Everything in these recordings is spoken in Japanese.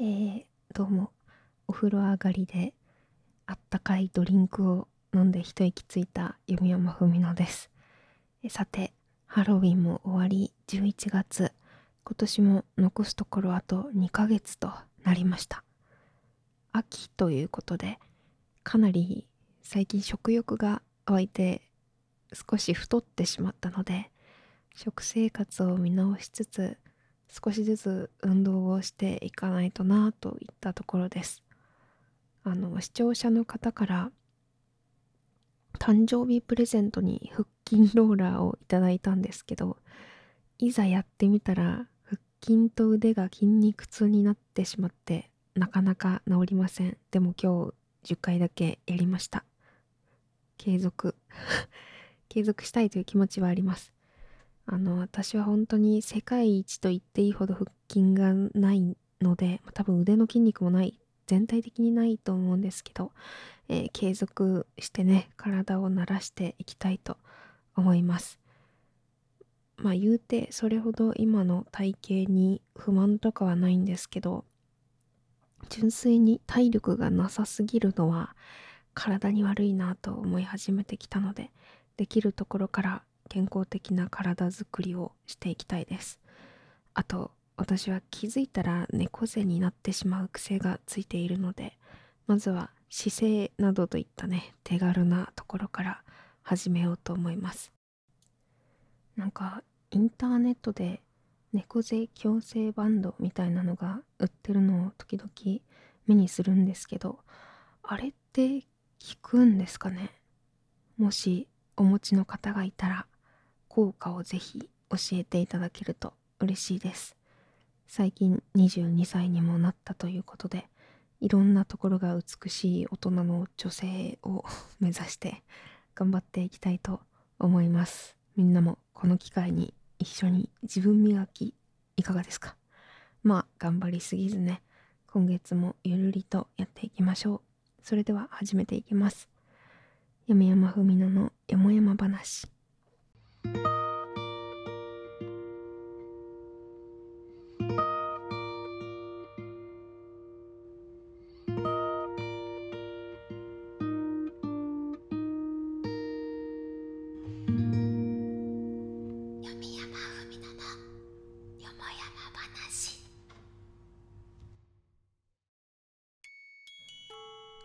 えー、どうもお風呂上がりであったかいドリンクを飲んで一息ついた弓山文乃です。さてハロウィンも終わり11月。今年も残すところあと2ヶ月となりました。秋ということでかなり最近食欲が湧いて少し太ってしまったので食生活を見直しつつ少しずつ運動をしていかないとなといったところです。あの視聴者の方から誕生日プレゼントに腹筋ローラーをいただいたんですけどいざやってみたら腹筋と腕が筋肉痛になってしまってなかなか治りません。でも今日10回だけやりました。継続 継続したいという気持ちはあります。あの私は本当に世界一と言っていいほど腹筋がないので多分腕の筋肉もない全体的にないと思うんですけど、えー、継続してね体を慣らしていきたいと思います。まあ言うてそれほど今の体型に不満とかはないんですけど純粋に体力がなさすぎるのは体に悪いなと思い始めてきたのでできるところから健康的な体づくりをしていきたいです。あと私は気づいたら猫背になってしまう癖がついているのでまずは姿勢などといったね手軽なところから始めようと思います。なんかインターネットで猫背矯正バンドみたいなのが売ってるのを時々目にするんですけどあれって効くんですかね？もしお持ちの方がいたら。効果をぜひ教えていただけると嬉しいです。最近22歳にもなったということでいろんなところが美しい大人の女性を目指して頑張っていきたいと思います。みんなもこの機会に一緒に自分磨きいかがですか？まあ頑張りすぎずね今月もゆるりとやっていきましょう。それでは始めていきます。山山文乃のよもやま話。you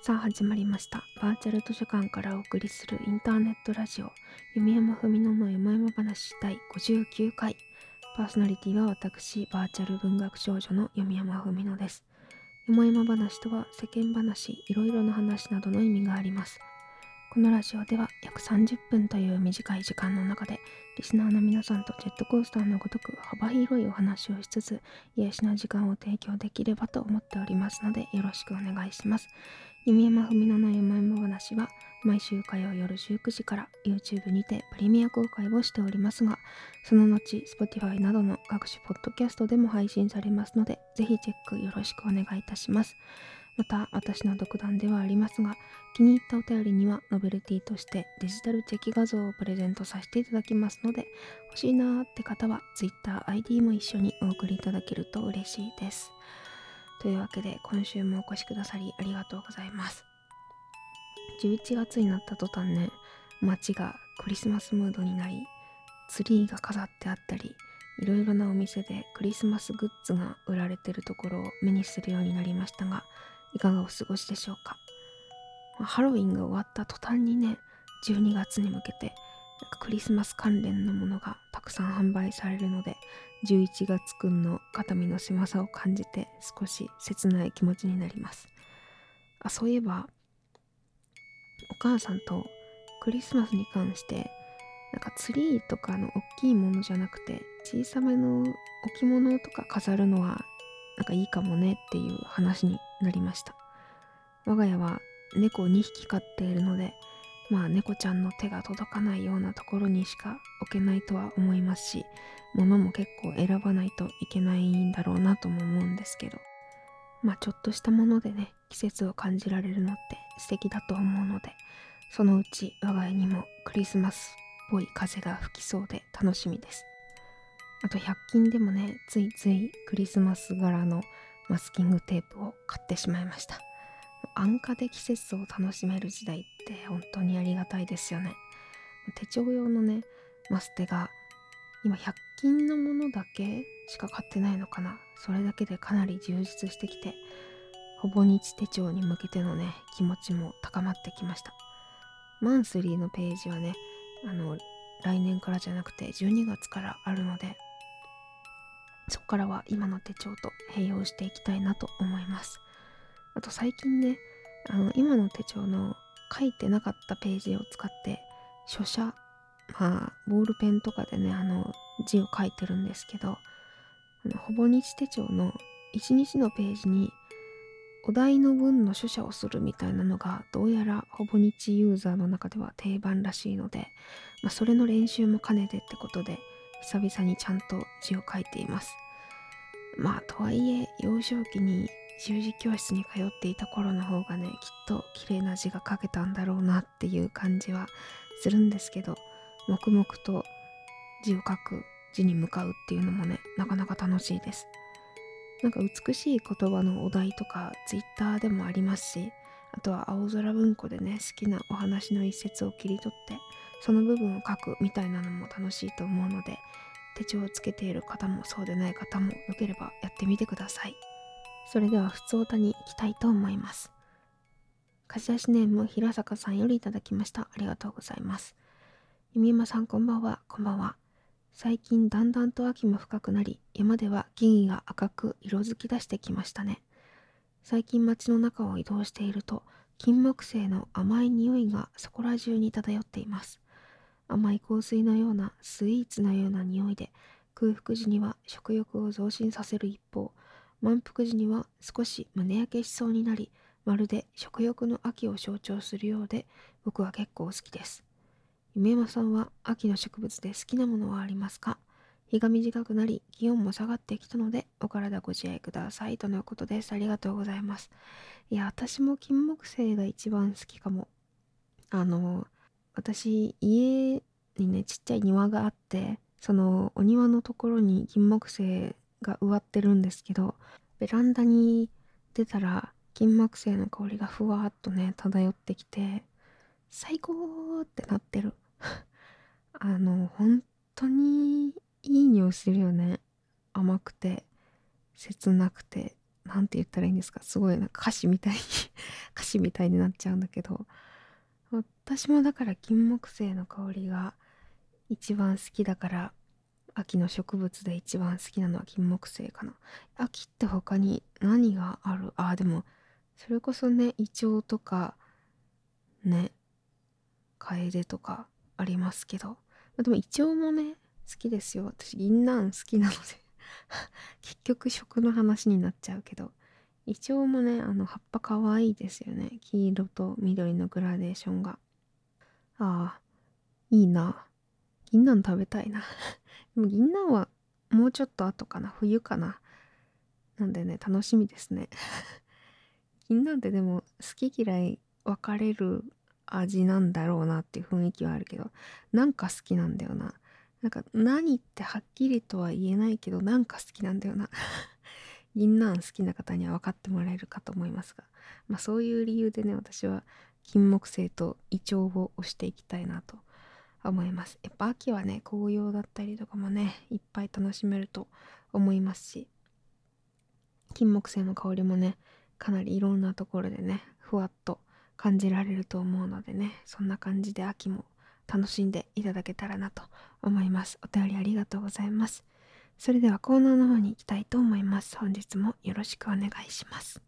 さあ始まりました。バーチャル図書館からお送りするインターネットラジオ。弓山文乃の山々話第59回。パーソナリティは私バーチャル文学少女の弓山文乃です。山々話とは世間話いろいろな話などの意味があります。このラジオでは約30分という短い時間の中でリスナーの皆さんとジェットコースターのごとく幅広いお話をしつつ癒しな時間を提供できればと思っておりますのでよろしくお願いします。弓山文乃の山々話は毎週火曜夜19時から YouTube にてプレミア公開をしておりますが、その後 Spotify などの各種ポッドキャストでも配信されますので、ぜひチェックよろしくお願いいたします。また、私の独断ではありますが、気に入ったお便りにはノベルティとしてデジタルチェキ画像をプレゼントさせていただきますので、欲しいなーって方は Twitter、ID も一緒にお送りいただけると嬉しいです。というわけで今週もお越しくださりありがとうございます。11月になった途端ね街がクリスマスムードになりツリーが飾ってあったりいろいろなお店でクリスマスグッズが売られてるところを目にするようになりましたがいかがお過ごしでしょうか。ハロウィンが終わった途端にね12月に向けてなんかクリスマス関連のものがたくさん販売されるので11月くんの肩身の狭さを感じて少し切ない気持ちになります。あそういえばお母さんとクリスマスに関してなんかツリーとかの大きいものじゃなくて小さめの置物とか飾るのはなんかいいかもねっていう話になりました。我が家は猫2匹飼っているのでまあ猫ちゃんの手が届かないようなところにしか置けないとは思いますし物も結構選ばないといけないんだろうなとも思うんですけど。まあちょっとしたものでね季節を感じられるのって素敵だと思うのでそのうち我が家にもクリスマスっぽい風が吹きそうで楽しみです。あと100均でもねついついクリスマス柄のマスキングテープを買ってしまいました。安価で季節を楽しめる時代って本当にありがたいですよね。手帳用のねマステが今100均のものだけしか買ってないのかな。それだけでかなり充実してきてほぼ日手帳に向けてのね気持ちも高まってきました。マンスリーのページはねあの来年からじゃなくて12月からあるのでそこからは今の手帳と併用していきたいなと思います。あと最近ねあの今の手帳の書いてなかったページを使って書写まあボールペンとかでねあの字を書いてるんですけどほぼ日手帳の1日のページにお題の文の書写をするみたいなのがどうやらほぼ日ユーザーの中では定番らしいので、まあ、それの練習も兼ねてってことで久々にちゃんと字を書いています。まあとはいえ幼少期に習字教室に通っていた頃の方がねきっと綺麗な字が書けたんだろうなっていう感じはするんですけど黙々と字を書く字に向かうっていうのもねなかなか楽しいです。なんか美しい言葉のお題とか Twitter でもありますしあとは青空文庫でね好きなお話の一節を切り取ってその部分を書くみたいなのも楽しいと思うので手帳をつけている方もそうでない方もよければやってみてください。それでは普通歌に行きたいと思います。貸し出しネーム平坂さんよりいただきました。ありがとうございます。弓山さんこんばんは。こんばんは。最近だんだんと秋も深くなり山では木々が赤く色づき出してきましたね。最近街の中を移動していると金木犀の甘い匂いがそこら中に漂っています。甘い香水のようなスイーツのような匂いで空腹時には食欲を増進させる一方満腹時には少し胸焼けしそうになりまるで食欲の秋を象徴するようで僕は結構好きです。夢山さんは秋の植物で好きなものはありますか？日が短くなり気温も下がってきたのでお体ご自愛ください。とのことです。ありがとうございます。いや私も金木犀が一番好きかも。あの私家にねちっちゃい庭があってそのお庭のところに金木犀が植わってるんですけどベランダに出たら金木犀の香りがふわっとね漂ってきて最高ってなってる。あの本当にいい匂いするよね。甘くて切なくて何て言ったらいいんですか？すごいな歌詞みたいに 歌詞みたいになっちゃうんだけど。私もだから金木犀の香りが一番好きだから秋の植物で一番好きなのは金木犀かな。秋って他に何がある？あでもそれこそねイチョウとかね楓とかありますけど。でもイチョウもね好きですよ。私銀杏好きなので 結局食の話になっちゃうけど。イチョウもねあの葉っぱかわいいですよね。黄色と緑のグラデーションが。ああいいな。銀杏食べたいな。でも銀杏はもうちょっと後かな。冬かな。なんでね楽しみですね。銀杏ってでも好き嫌い分かれる味なんだろうなっていう雰囲気はあるけどなんか好きなんだよな。なんか何ってはっきりとは言えないけどなんか好きなんだよな。銀杏好きな方には分かってもらえるかと思いますが。まあそういう理由でね私は金木犀とイチョウを推していきたいなと思います。やっぱ秋はね紅葉だったりとかもねいっぱい楽しめると思いますし金木犀の香りもねかなりいろんなところでねふわっと感じられると思うのでねそんな感じで秋も楽しんでいただけたらなと思います。お便りありがとうございます。それではコーナーの方に行きたいと思います。本日もよろしくお願いします。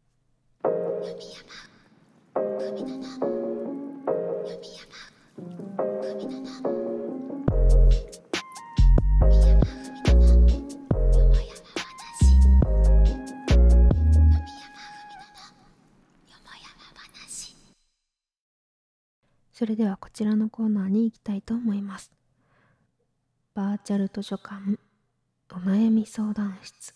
それではこちらのコーナーに行きたいと思います。バーチャル図書館お悩み相談室。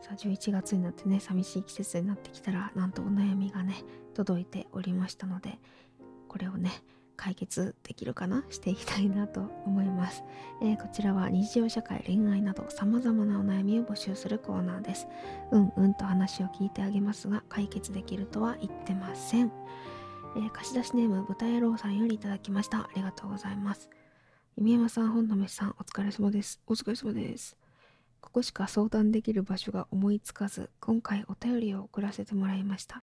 さあ11月になってね寂しい季節になってきたらなんとお悩みがね届いておりましたのでこれをね解決できるかな？していきたいなと思います、えー、こちらは日常社会恋愛など様々なお悩みを募集するコーナーです。うんうんと話を聞いてあげますが解決できるとは言ってません、えー、貸し出しネーム豚野郎さんよりいただきました。ありがとうございます。弓山さん本の飯さんお疲れ様です。お疲れ様です。ここしか相談できる場所が思いつかず今回お便りを送らせてもらいました。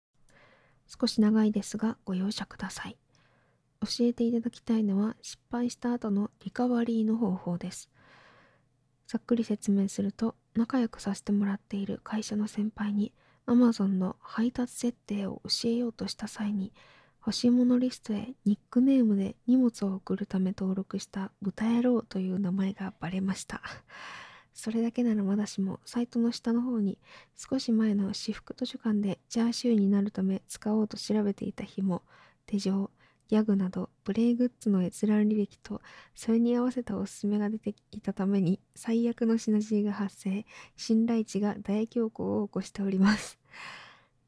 少し長いですがご容赦ください。教えていただきたいのは失敗した後のリカバリーの方法です。ざっくり説明すると仲良くさせてもらっている会社の先輩に Amazon の配達設定を教えようとした際に欲しいものリストへニックネームで荷物を送るため登録した豚野郎という名前がバレました。それだけならまだしもサイトの下の方に少し前の私服図書館でチャーシューになるため使おうと調べていた日も手錠ギャグなどプレイグッズの閲覧履歴とそれに合わせたおすすめが出ていたために最悪のシナジーが発生信頼値が大恐慌を起こしております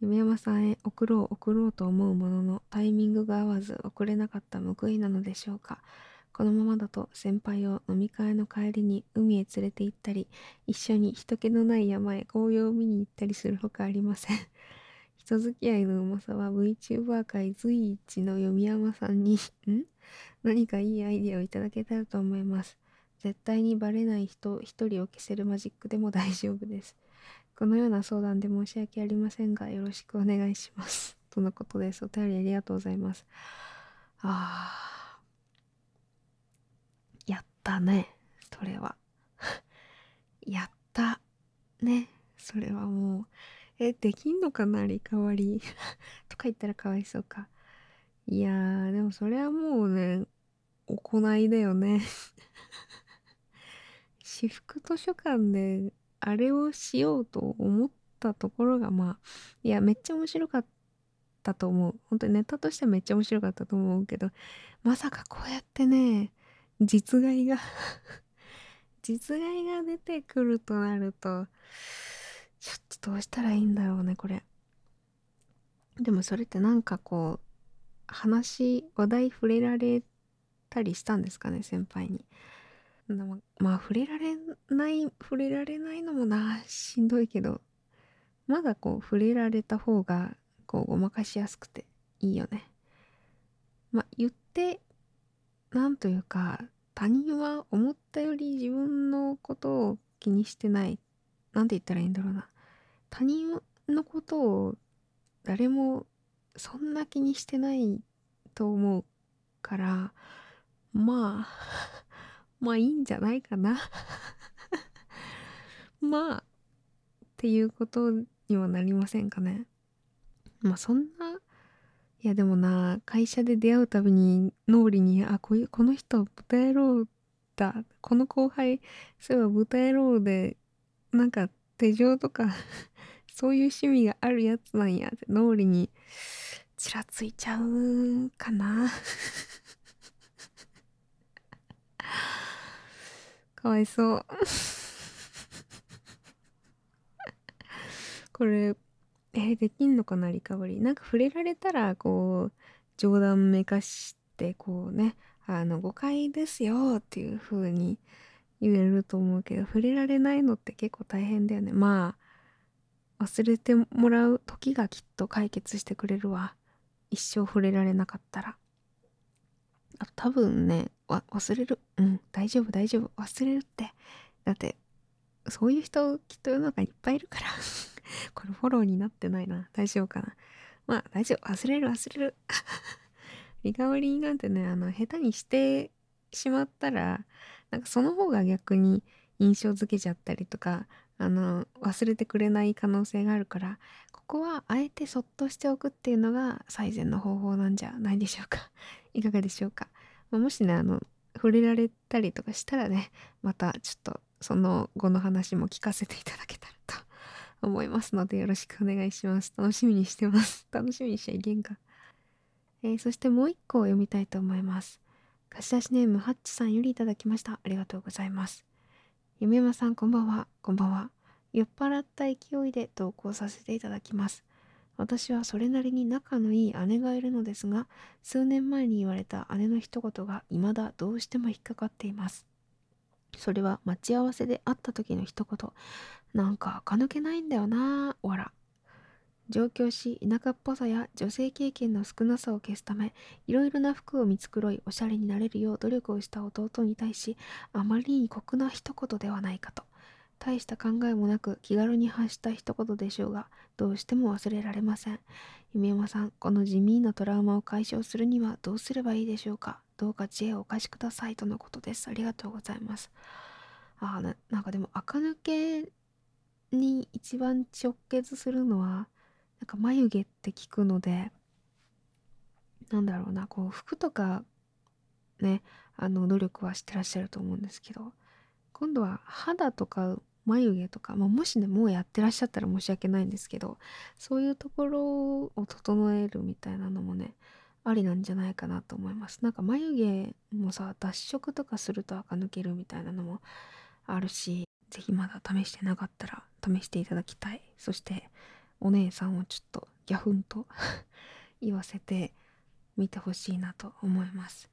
夢山さんへ送ろう送ろうと思うもののタイミングが合わず送れなかった報いなのでしょうか？このままだと先輩を飲み会の帰りに海へ連れて行ったり一緒に人気のない山へ紅葉を見に行ったりするほかありません 人付き合いのうまさは VTuber 界随一の読山さんにん？何かいいアイディアをいただけたらと思います。絶対にバレない人一人を消せるマジックでも大丈夫です。このような相談で申し訳ありませんが、よろしくお願いします。とのことです。お便りありがとうございます。あー。やったね。それは。やった。ね。それはもう。え、できんのかなリカバリー とか言ったらかわいそうか。いやー、でもそれはもうね、行いだよね私服図書館であれをしようと思ったところがまあ、いや、めっちゃ面白かったと思う。本当にネタとしてはめっちゃ面白かったと思うけど、まさかこうやってね、実害が 実害が出てくるとなると、ちょっとどうしたらいいんだろうね、これ。でもそれってなんかこう、話、話題触れられたりしたんですかね、先輩に。ままあ、触れられない、触れられないのもな、しんどいけど、まだこう、触れられた方が、こう、ごまかしやすくていいよね。まあ、言って、なんというか、他人は思ったより自分のことを気にしてない。なんて言ったらいいんだろうな。他人のことを誰もそんな気にしてないと思うからまあまあいいんじゃないかな。まあっていうことにはなりませんかね。まあそんないやでもな会社で出会うたびに脳裏にあこういうこの人豚野郎だ。この後輩そういえば豚野郎でなんか手錠とか そういう趣味があるやつなんや。って脳裏にちらついちゃうかな。かわいそう これえ、できんのかなリカバリーなんか触れられたらこう冗談めかしてこうねあの誤解ですよっていう風に言えると思うけど触れられないのって結構大変だよねまあ忘れてもらう時がきっと解決してくれるわ。一生触れられなかったら。あと多分ね、忘れる。うん、大丈夫大丈夫。忘れるって。だって、そういう人きっと世の中にいっぱいいるから これフォローになってないな。大丈夫かな。まあ大丈夫。忘れる忘れる。リカバリーなんてね、あの、下手にしてしまったら、なんかその方が逆に印象づけちゃったりとか、あの忘れてくれない可能性があるからここはあえてそっとしておくっていうのが最善の方法なんじゃないでしょうかいかがでしょうか、まあ、もしねあの触れられたりとかしたらねまたちょっとその後の話も聞かせていただけたらと思いますのでよろしくお願いします楽しみにしてます 楽しみにしちゃいけんか、えー、そしてもう一個を読みたいと思います貸し出しネームハッチさんよりいただきましたありがとうございます夢山さんこんばんは。こんばんは。酔っ払った勢いで投稿させていただきます。私はそれなりに仲のいい姉がいるのですが、数年前に言われた姉の一言が未だどうしても引っかかっています。それは待ち合わせで会った時の一言。なんか垢抜けないんだよなわら。上京し田舎っぽさや女性経験の少なさを消すためいろいろな服を見繕いおしゃれになれるよう努力をした弟に対しあまりに酷な一言ではないかと大した考えもなく気軽に発した一言でしょうがどうしても忘れられません。夢山さんこの地味なトラウマを解消するにはどうすればいいでしょうか？どうか知恵をお貸しくださいとのことです。ありがとうございますあななんかでも垢抜けに一番直結するのはなんか眉毛って聞くのでなんだろうなこう服とかねあの努力はしてらっしゃると思うんですけど今度は肌とか眉毛とか、まあ、もしねもうやってらっしゃったら申し訳ないんですけどそういうところを整えるみたいなのもねありなんじゃないかなと思います。なんか眉毛もさ脱色とかすると垢抜けるみたいなのもあるし是非まだ試してなかったら試していただきたい。そしてお姉さんをちょっとギャフンと 言わせてみてほしいなと思います。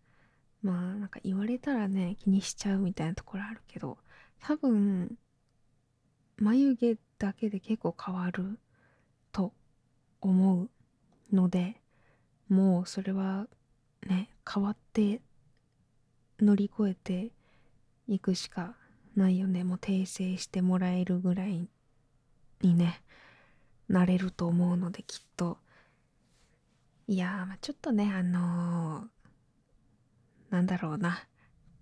まあなんか言われたらね気にしちゃうみたいなところあるけど多分眉毛だけで結構変わると思うのでもうそれはね変わって乗り越えていくしかないよね。もう訂正してもらえるぐらいにねなれると思うのできっと。いやまあちょっとねあのー、なんだろうな。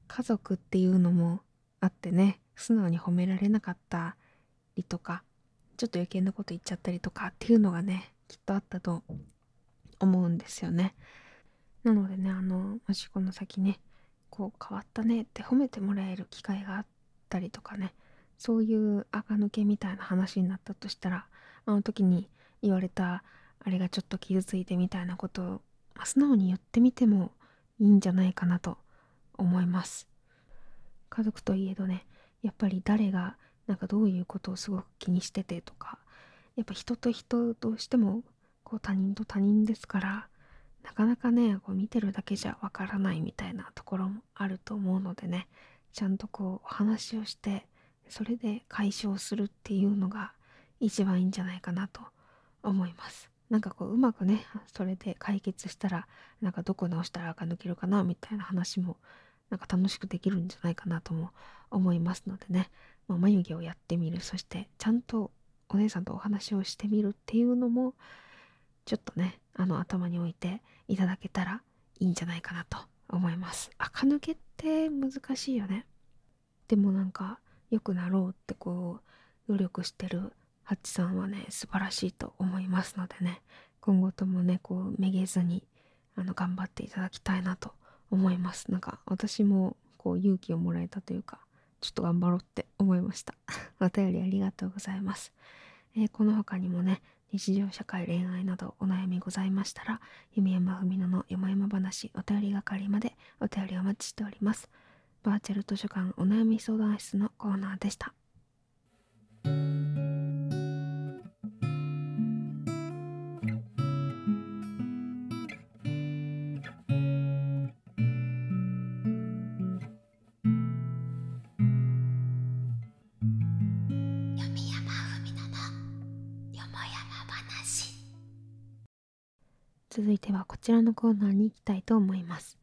家族っていうのもあってね素直に褒められなかったりとかちょっと余計なこと言っちゃったりとかっていうのがねきっとあったと思うんですよね。なのでねあのもしこの先ねこう変わったねって褒めてもらえる機会があったりとかねそういう垢抜けみたいな話になったとしたらあの時に言われたあれがちょっと傷ついてみたいなことを、まあ、素直に言ってみてもいいんじゃないかなと思います家族といえどねやっぱり誰がなんかどういうことをすごく気にしててとかやっぱ人と人どうしてもこう他人と他人ですからなかなかねこう見てるだけじゃわからないみたいなところもあると思うのでねちゃんとこうお話をしてそれで解消するっていうのが一番いいんじゃないかなと思います。なんかこううまくねそれで解決したらなんかどこ直したら垢抜けるかなみたいな話もなんか楽しくできるんじゃないかなとも思いますのでね、まあ、眉毛をやってみる。そしてちゃんとお姉さんとお話をしてみるっていうのもちょっとねあの頭に置いていただけたらいいんじゃないかなと思います。垢抜けって難しいよね。でもなんか良くなろうってこう努力してるハッチさんはね素晴らしいと思いますのでね今後ともねこうめげずにあの頑張っていただきたいなと思います。なんか私もこう勇気をもらえたというかちょっと頑張ろうって思いました。お便りありがとうございます、えー、この他にもね日常社会恋愛などお悩みございましたら弓山文乃の山々話お便り係までお便りお待ちしております。バーチャル図書館お悩み相談室のコーナーでした。続いてはこちらのコーナーに行きたいと思います。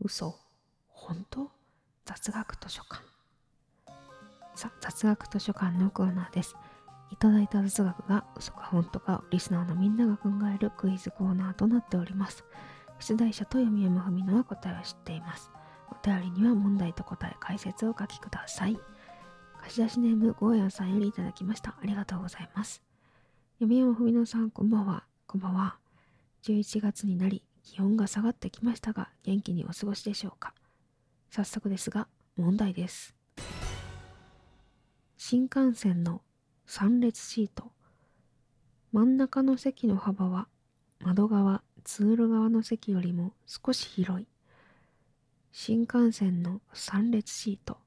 嘘本当？雑学図書館。さ、雑学図書館のコーナーです。いただいた雑学が嘘か本当かリスナーのみんなが考えるクイズコーナーとなっております。出題者と読み山文乃は答えを知っています。お便りには問題と答え解説をお書きください。貸し出しネームゴーヤンさんよりいただきました。ありがとうございます。読み山文乃さん、こんばんは。こんばんは。11月になり気温が下がってきましたが元気にお過ごしでしょうか？早速ですが問題です。新幹線の3列シート真ん中の席の幅は窓側通路側の席よりも少し広い新幹線の3列シート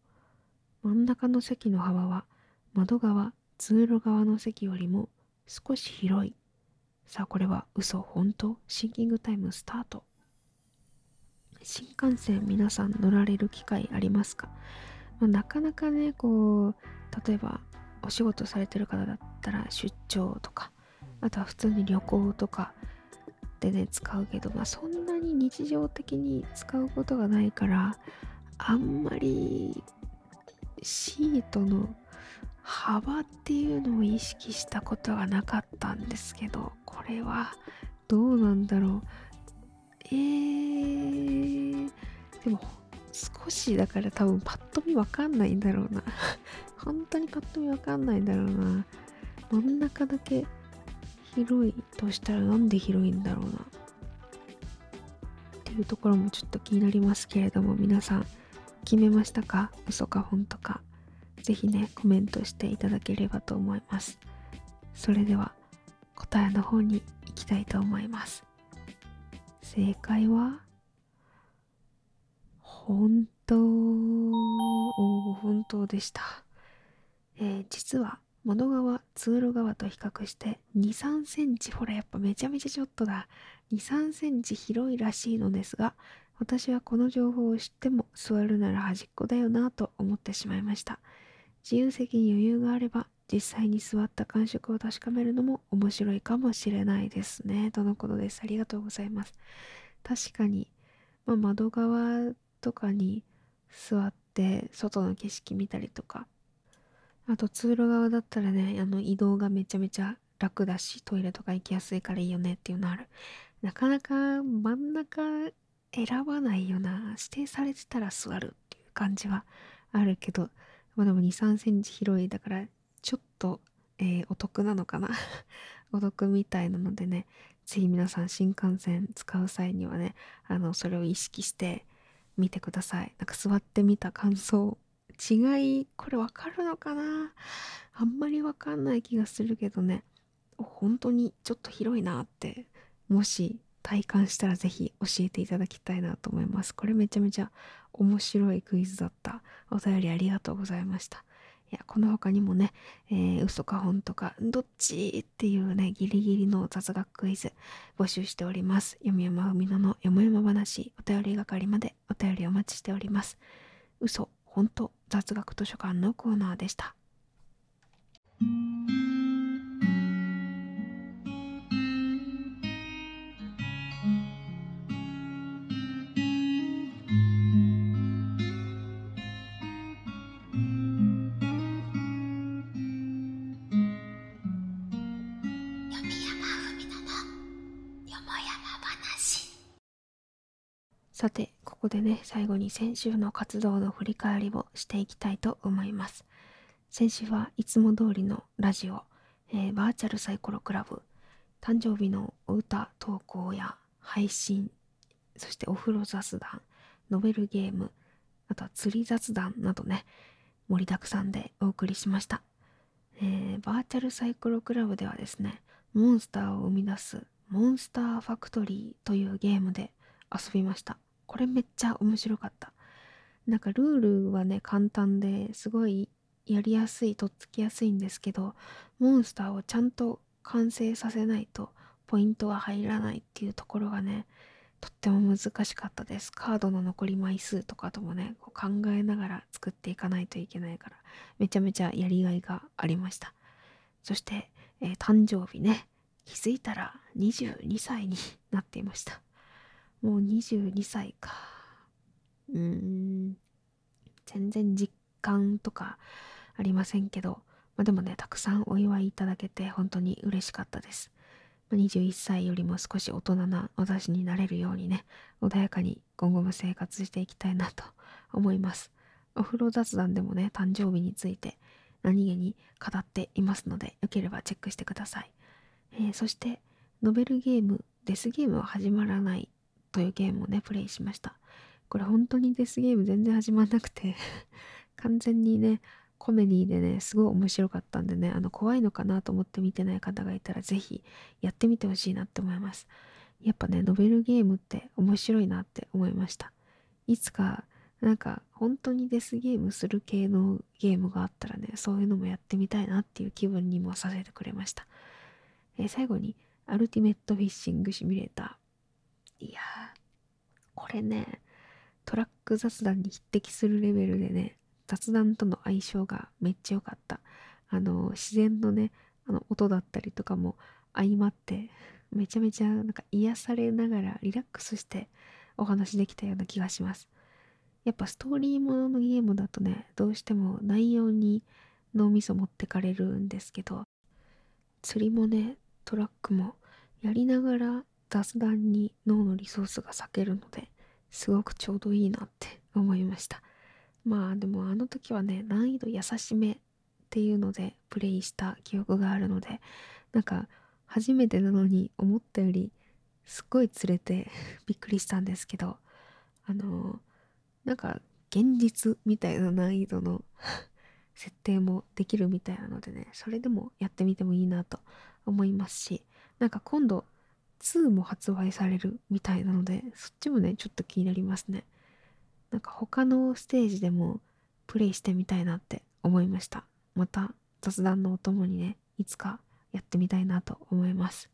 真ん中の席の幅は窓側通路側の席よりも少し広いさあこれは嘘。本当？シンキングタイムスタート。新幹線皆さん乗られる機会ありますか、まあ、なかなかねこう例えばお仕事されてる方だったら出張とかあとは普通に旅行とかでね使うけど、まあ、そんなに日常的に使うことがないからあんまりシートの幅っていうのを意識したことがなかったんですけどこれはどうなんだろう。えー、でも少しだから多分パッと見わかんないんだろうな。本当にパッと見わかんないんだろうな。真ん中だけ広いとしたらなんで広いんだろうな。っていうところもちょっと気になりますけれども皆さん決めましたか？嘘か本当か？ぜひねコメントしていただければと思います。それでは答えの方に行きたいと思います。正解は本当。本当でした、えー、実は窓側通路側と比較して23センチほらやっぱめちゃめちゃちょっとだ。23センチ広いらしいのですが私はこの情報を知っても座るなら端っこだよなと思ってしまいました。自由席に余裕があれば実際に座った感触を確かめるのも面白いかもしれないですねとのことですありがとうございます確かに、まあ、窓側とかに座って外の景色見たりとかあと通路側だったらね、あの移動がめちゃめちゃ楽だし、トイレとか行きやすいからいいよねっていうのある。なかなか真ん中選ばないよな。指定されてたら座るっていう感じはあるけど、まあでも2、3センチ広いだから、ちょっと、えー、お得なのかな？お得みたいなのでね、ぜひ皆さん新幹線使う際にはね、あの、それを意識してみてください。なんか座ってみた感想。違いこれわかるのかな？あんまりわかんない気がするけどね。本当にちょっと広いなってもし体感したら是非教えていただきたいなと思います。これめちゃめちゃ面白いクイズだった。お便りありがとうございました。いやこの他にもね、えー、嘘か本とかどっちっていうねギリギリの雑学クイズ募集しております。読み山海野のよもやま話お便り係までお便りお待ちしております。嘘本当雑学図書館のコーナーでした。さて、ここでね、最後に先週の活動の振り返りをしていきたいと思います。先週はいつも通りのラジオ、えー、バーチャルサイコロクラブ、誕生日のお歌投稿や配信、そしてお風呂雑談、ノベルゲーム、あとは釣り雑談などね、盛りだくさんでお送りしました。えー、バーチャルサイコロクラブではですね、モンスターを生み出すモンスターファクトリーというゲームで遊びました。これめっちゃ面白かった。なんかルールはね、簡単ですごいやりやすい、とっつきやすいんですけど、モンスターをちゃんと完成させないとポイントが入らないっていうところがね、とっても難しかったです。カードの残り枚数とかともね、こう考えながら作っていかないといけないから、めちゃめちゃやりがいがありました。そして、えー、誕生日ね、気づいたら22歳になっていました。もう22歳か。うーん。全然実感とかありませんけど、まあ、でもね、たくさんお祝いいただけて本当に嬉しかったです。ま、21歳よりも少し大人な私になれるようにね、穏やかに今後も生活していきたいなと思います。お風呂雑談でもね、誕生日について何気に語っていますので、よければチェックしてください。えー、そして、ノベルゲーム、デスゲームは始まらないというゲームをね、プレイしました。これ本当にデスゲーム全然始まんなくて 完全にね、コメディでね、すごい面白かったんでね、あの、怖いのかなと思って見てない方がいたら、ぜひやってみてほしいなって思います。やっぱね、ノベルゲームって面白いなって思いました。いつか、なんか、本当にデスゲームする系のゲームがあったらね、そういうのもやってみたいなっていう気分にもさせてくれました。えー、最後に、アルティメットフィッシングシミュレーター。いや、これね、トラック雑談に匹敵するレベルでね、雑談との相性がめっちゃ良かった。あの、自然のね、あの音だったりとかも相まって、めちゃめちゃなんか癒されながらリラックスしてお話できたような気がします。やっぱストーリーもののゲームだとね、どうしても内容に脳みそ持ってかれるんですけど、釣りもね、トラックもやりながら雑談に脳のリソースが割けるので、すごくちょうどいいなって思いました。まあでもあの時はね、難易度優しめっていうのでプレイした記憶があるので、なんか初めてなのに思ったよりすっごい釣れて びっくりしたんですけど、あのなんか現実みたいな難易度の 設定もできるみたいなのでね、それでもやってみてもいいなと思いますし、なんか今度2も発売されるみたいなので、そっちもね、ちょっと気になりますね。なんか他のステージでもプレイしてみたいなって思いました。また雑談のお供にね、いつかやってみたいなと思います。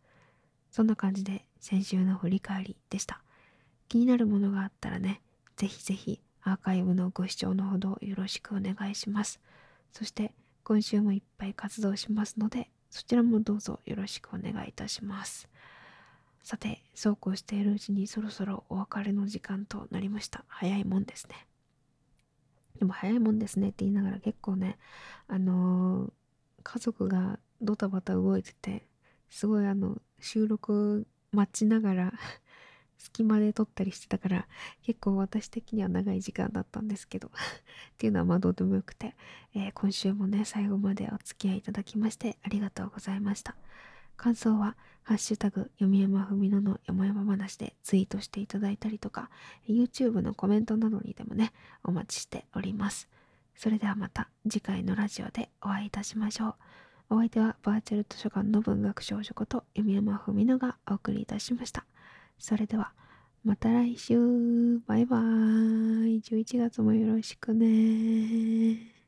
そんな感じで先週の振り返りでした。気になるものがあったらね、ぜひぜひアーカイブのご視聴のほどよろしくお願いします。そして今週もいっぱい活動しますので、そちらもどうぞよろしくお願いいたします。さて、そうこうしているうちにそろそろお別れの時間となりました。早いもんですね。でも早いもんですねって言いながら結構ね、あのー、家族がドタバタ動いてて、すごいあの、収録待ちながら 隙間で撮ったりしてたから結構私的には長い時間だったんですけど っていうのはまあどうでもよくて、えー、今週もね最後までお付き合いいただきましてありがとうございました感想はハッシュタグ読山ふみののよもやま話でツイートしていただいたりとか YouTube のコメントなどにでもねお待ちしておりますそれではまた次回のラジオでお会いいたしましょうお相手はバーチャル図書館の文学少女こと読山ふみのがお送りいたしました。それでは、また来週バイバーイ !11 月もよろしくね